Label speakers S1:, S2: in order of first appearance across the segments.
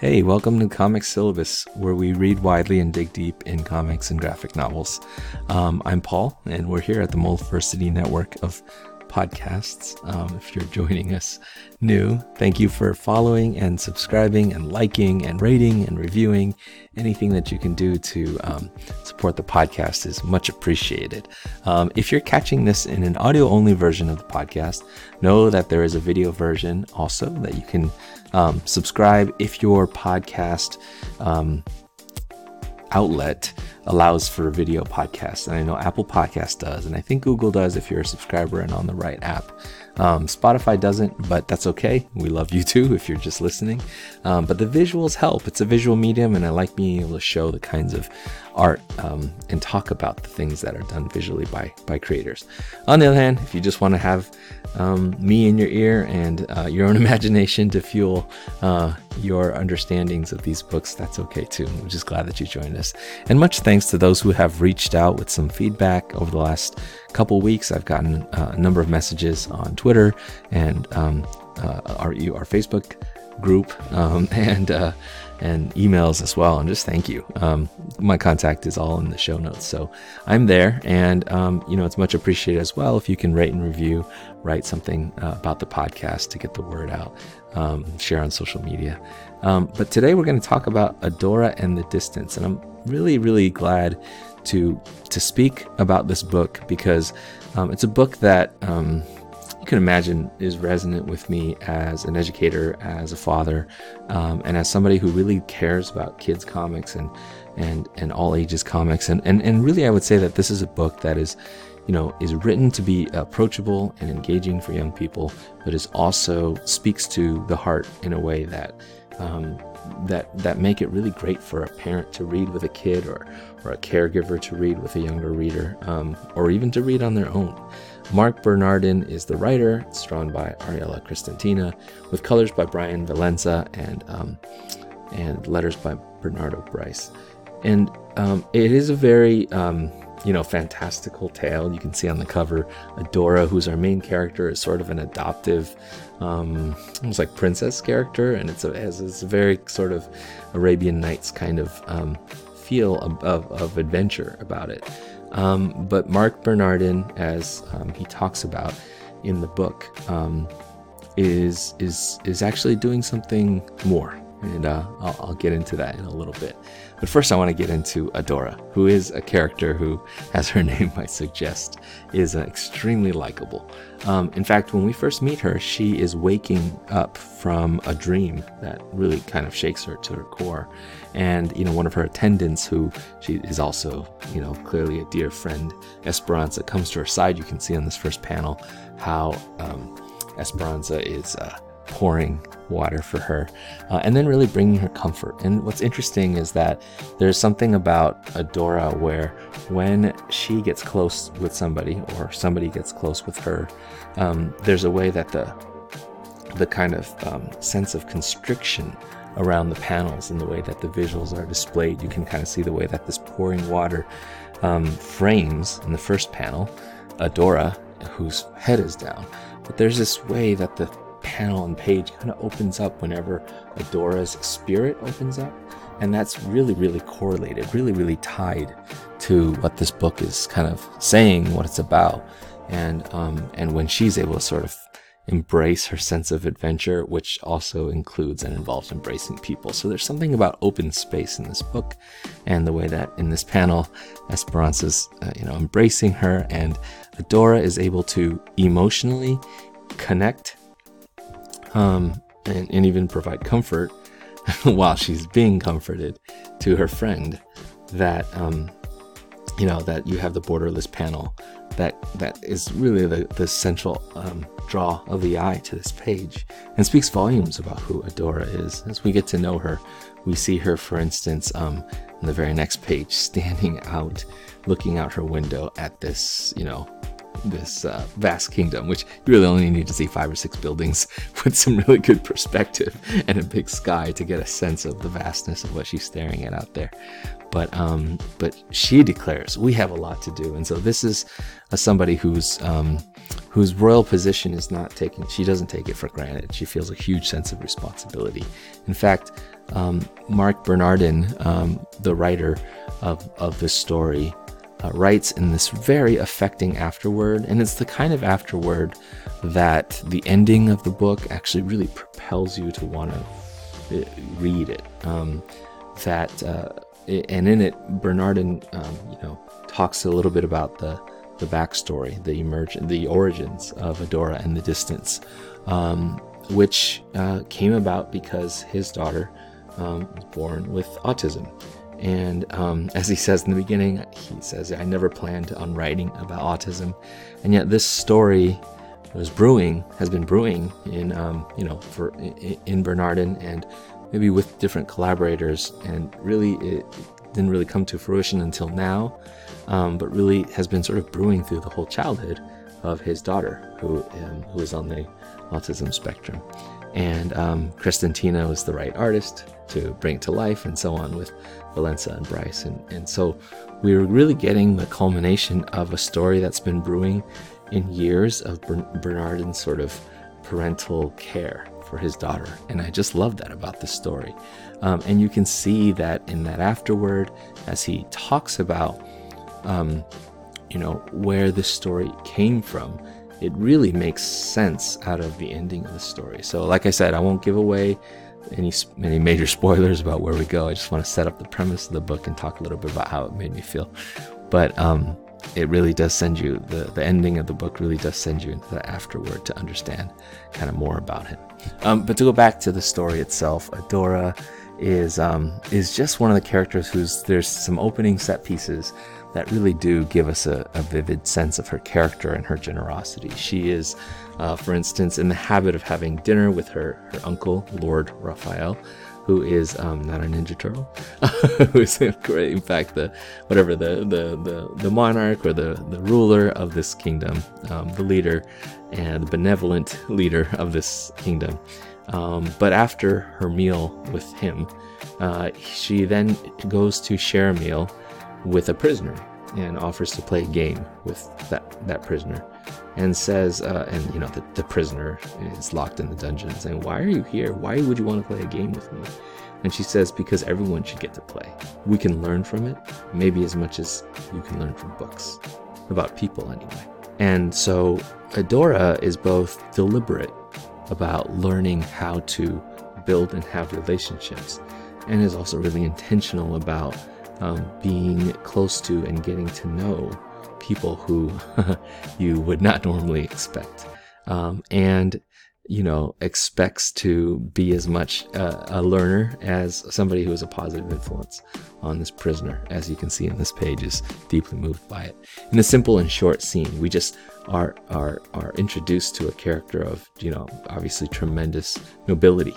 S1: Hey, welcome to Comics Syllabus, where we read widely and dig deep in comics and graphic novels. Um, I'm Paul, and we're here at the Multiversity Network of podcasts. Um, if you're joining us new, thank you for following and subscribing and liking and rating and reviewing. Anything that you can do to um, support the podcast is much appreciated. Um, if you're catching this in an audio only version of the podcast, know that there is a video version also that you can um, subscribe if your podcast um, outlet allows for video podcasts. And I know Apple Podcast does, and I think Google does if you're a subscriber and on the right app. Um, Spotify doesn't, but that's okay. We love you too if you're just listening. Um, but the visuals help. It's a visual medium, and I like being able to show the kinds of art um, and talk about the things that are done visually by by creators. On the other hand, if you just want to have um, me in your ear and uh, your own imagination to fuel uh, your understandings of these books, that's okay too. I'm just glad that you joined us. And much thanks to those who have reached out with some feedback over the last couple weeks. I've gotten uh, a number of messages on Twitter and um, uh, our, our Facebook group um, and uh, and emails as well. And just thank you. Um, my contact is all in the show notes, so I'm there, and um, you know it's much appreciated as well if you can rate and review, write something uh, about the podcast to get the word out, um, share on social media. Um, but today we're going to talk about Adora and the Distance, and I'm really really glad to to speak about this book because um, it's a book that um, you can imagine is resonant with me as an educator, as a father, um, and as somebody who really cares about kids comics and and and all ages comics. And, and and really, I would say that this is a book that is, you know, is written to be approachable and engaging for young people, but is also speaks to the heart in a way that. Um, that that make it really great for a parent to read with a kid or or a caregiver to read with a younger reader um, or even to read on their own Marc Bernardin is the writer. It's drawn by Ariela Kristantina, with colors by Bryan Valenza and um, and letters by Bernardo Brice. And um, it is a very um, you know fantastical tale. You can see on the cover Adora, who's our main character, is sort of an adoptive, um, almost like princess character, and it's a, has this very sort of Arabian Nights kind of um, feel of, of, of adventure about it. Um, but Marc Bernardin, as um, he talks about in the book, um, is is is actually doing something more, and uh, I'll, I'll, get into that in a little bit. But first, I want to get into Adora, who is a character who, as her name might suggest, is uh, extremely likable. Um, in fact, when we first meet her, she is waking up from a dream that really kind of shakes her to her core and you know one of her attendants who she is also you know clearly a dear friend esperanza comes to her side you can see on this first panel how um, esperanza is uh, pouring water for her uh, and then really bringing her comfort and what's interesting is that there's something about adora where when she gets close with somebody or somebody gets close with her um, there's a way that the the kind of um, sense of constriction around the panels and the way that the visuals are displayed. You can kind of see the way that this pouring water um, frames in the first panel Adora, whose head is down. But there's this way that the panel and page kind of opens up whenever Adora's spirit opens up. And that's really, really correlated, really, really tied to what this book is kind of saying, what it's about. And um, and when she's able to sort of embrace her sense of adventure, which also includes and involves embracing people. So there's something about open space in this book, and the way that in this panel, Esperanza's uh, you know embracing her, and Adora is able to emotionally connect, um, and, and even provide comfort while she's being comforted to her friend. That um, you know that you have the borderless panel that that is really the, the central um, draw of the eye to this page and speaks volumes about who Adora is. As we get to know her, we see her, for instance, um, in the very next page, standing out, looking out her window at this, you know, this uh, vast kingdom, which you really only need to see five or six buildings with some really good perspective and a big sky to get a sense of the vastness of what she's staring at out there. But um, but she declares we have a lot to do, and so this is a, somebody who's um, whose royal position is not taken. She doesn't take it for granted. She feels a huge sense of responsibility. In fact, um, Marc Bernardin, um, the writer of, of this story, uh, writes in this very affecting afterword. And it's the kind of afterword that the ending of the book actually really propels you to want to uh, read it. Um, that, uh, and in it, Bernardin, um, you know, talks a little bit about the the backstory, the emergent, the origins of Adora and the distance, um, which uh, came about because his daughter um, was born with autism. And um, as he says in the beginning, he says, I never planned on writing about autism. And yet this story was brewing, has been brewing in, um, you know, for in, in Bernardin and maybe with different collaborators. And really, it didn't really come to fruition until now, um, but really has been sort of brewing through the whole childhood of his daughter, who, um, who is on the autism spectrum. And um, Tina was the right artist to bring to life, and so on with Valenza and Brice. And, and so we were really getting the culmination of a story that's been brewing in years of Bernardin's sort of parental care for his daughter. And I just love that about this story. Um, and you can see that in that afterward as he talks about, um, you know, where this story came from. It really makes sense out of the ending of the story. So, like I said, I won't give away any any major spoilers about where we go. I just want to set up the premise of the book and talk a little bit about how it made me feel. But um, it really does send you the the ending of the book really does send you into the afterword to understand kind of more about him. Um, but to go back to the story itself, Adora is um, is just one of the characters who's there's some opening set pieces that really do give us a, a vivid sense of her character and her generosity. She is uh, for instance, in the habit of having dinner with her, her uncle, Lord Raphael, who is um, not a Ninja Turtle, who is in fact, the whatever the, the, the, the monarch or the, the ruler of this kingdom, um, the leader and the benevolent leader of this kingdom. Um, but after her meal with him, uh, she then goes to share a meal with a prisoner and offers to play a game with that, that prisoner and says, uh, and you know, the, the prisoner is locked in the dungeon, saying, Why are you here? Why would you want to play a game with me? And she says, Because everyone should get to play. We can learn from it, maybe as much as you can learn from books, about people anyway. And so Adora is both deliberate about learning how to build and have relationships, and is also really intentional about um, being close to and getting to know people who you would not normally expect. Um, and you know, expects to be as much uh, a learner as somebody who is a positive influence on this prisoner, as you can see in this page, is deeply moved by it. In a simple and short scene, we just are are are introduced to a character of, you know, obviously tremendous nobility.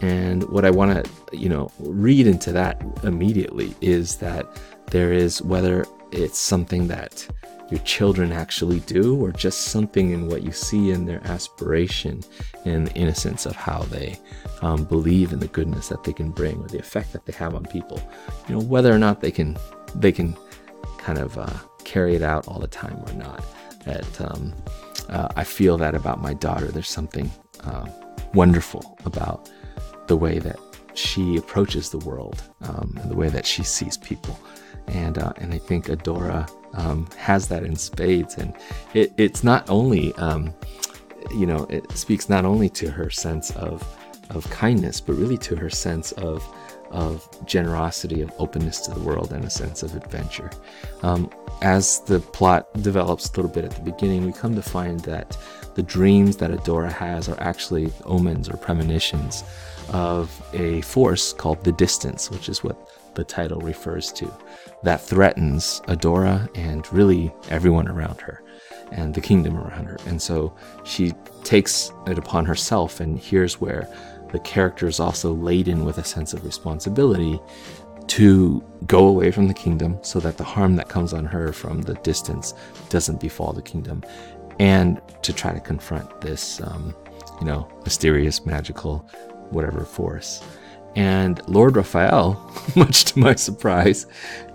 S1: And what I want to, you know, read into that immediately is that there is whether it's something that your children actually do, or just something in what you see in their aspiration and the innocence of how they um, believe in the goodness that they can bring or the effect that they have on people. You know, whether or not they can they can kind of uh, carry it out all the time or not. That um, uh, I feel that about my daughter. There's something uh, wonderful about the way that she approaches the world um, and the way that she sees people and uh, and I think Adora um, has that in spades, and it, it's not only um, you know it speaks not only to her sense of of kindness, but really to her sense of of generosity, of openness to the world, and a sense of adventure. Um, as the plot develops a little bit at the beginning, we come to find that the dreams that Adora has are actually omens or premonitions of a force called the Distance, which is what the title refers to, that threatens Adora and really everyone around her and the kingdom around her. And so she takes it upon herself, and here's where the character is also laden with a sense of responsibility to go away from the kingdom so that the harm that comes on her from the distance doesn't befall the kingdom, and to try to confront this, um, you know, mysterious, magical, whatever force. And Lord Raphael, much to my surprise,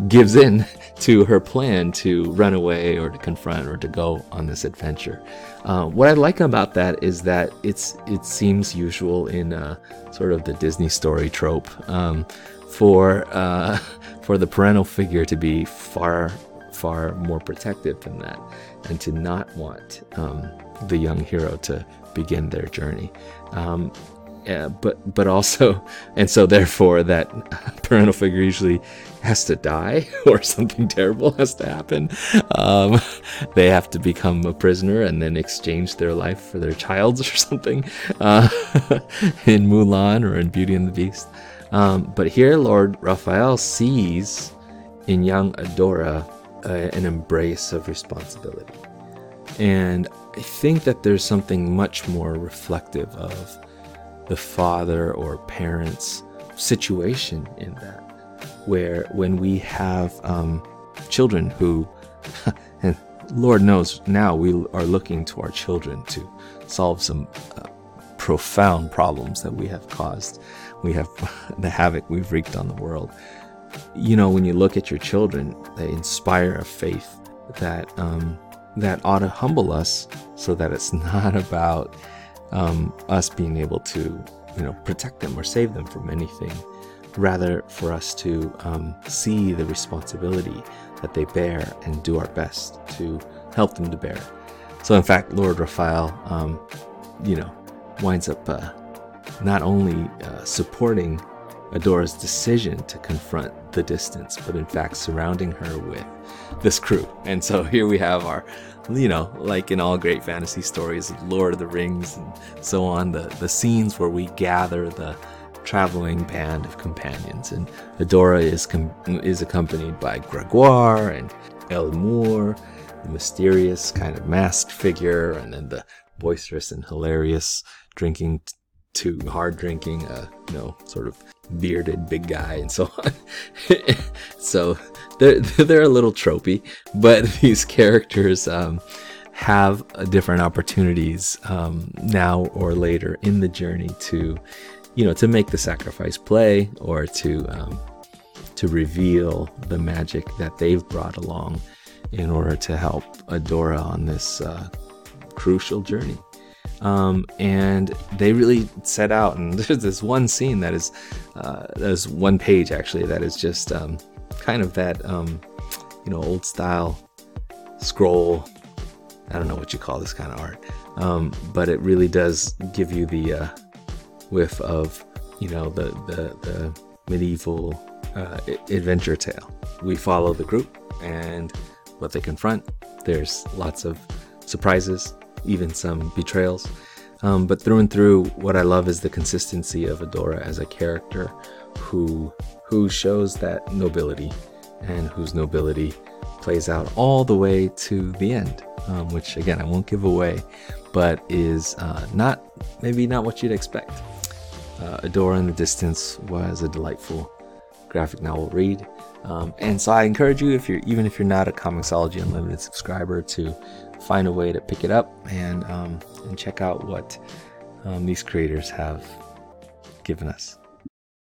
S1: gives in to her plan to run away or to confront or to go on this adventure. Uh, what I like about that is that it's it seems usual in uh, sort of the Disney story trope um, for uh, for the parental figure to be far far more protective than that, and to not want um, the young hero to begin their journey. Um, yeah, but but also, and so therefore, that parental figure usually has to die or something terrible has to happen. Um, they have to become a prisoner and then exchange their life for their child's or something uh, in Mulan or in Beauty and the Beast. Um, but here, Lord Raphael sees in young Adora uh, an embrace of responsibility. And I think that there's something much more reflective of the father or parent's situation in that, where when we have um, children who, and Lord knows now we are looking to our children to solve some uh, profound problems that we have caused. We have the havoc we've wreaked on the world. You know, when you look at your children, they inspire a faith that um, that ought to humble us, so that it's not about um, us being able to, you know, protect them or save them from anything. Rather, for us to um, see the responsibility that they bear and do our best to help them to bear. So, in fact, Lord Raphael, um, you know, winds up uh, not only uh, supporting Adora's decision to confront the distance, but in fact surrounding her with this crew. And so here we have our, you know, like in all great fantasy stories, Lord of the Rings and so on, the, the scenes where we gather the traveling band of companions. And Adora is, com- is accompanied by Gregoire and Elmure, the mysterious kind of masked figure, and then the boisterous and hilarious drinking to hard drinking, uh, you know, sort of bearded big guy and so on. so they're they're a little tropey, but these characters um, have different opportunities um, now or later in the journey to, you know, to make the sacrifice play or to um, to reveal the magic that they've brought along in order to help Adora on this uh, crucial journey. Um, and they really set out. And there's this one scene that is, uh, there's one page actually that is just um, kind of that, um, you know, old style scroll. I don't know what you call this kind of art, um, but it really does give you the uh, whiff of, you know, the the, the medieval uh, adventure tale. We follow the group and what they confront. There's lots of surprises even some betrayals. Um, but through and through, what I love is the consistency of Adora as a character who who shows that nobility and whose nobility plays out all the way to the end, um, which again I won't give away, but is uh, not maybe not what you'd expect. Uh, Adora and the Distance was a delightful graphic novel read. Um, and so I encourage you, if you're even if you're not a Comixology Unlimited subscriber, to find a way to pick it up and um, and check out what um, these creators have given us.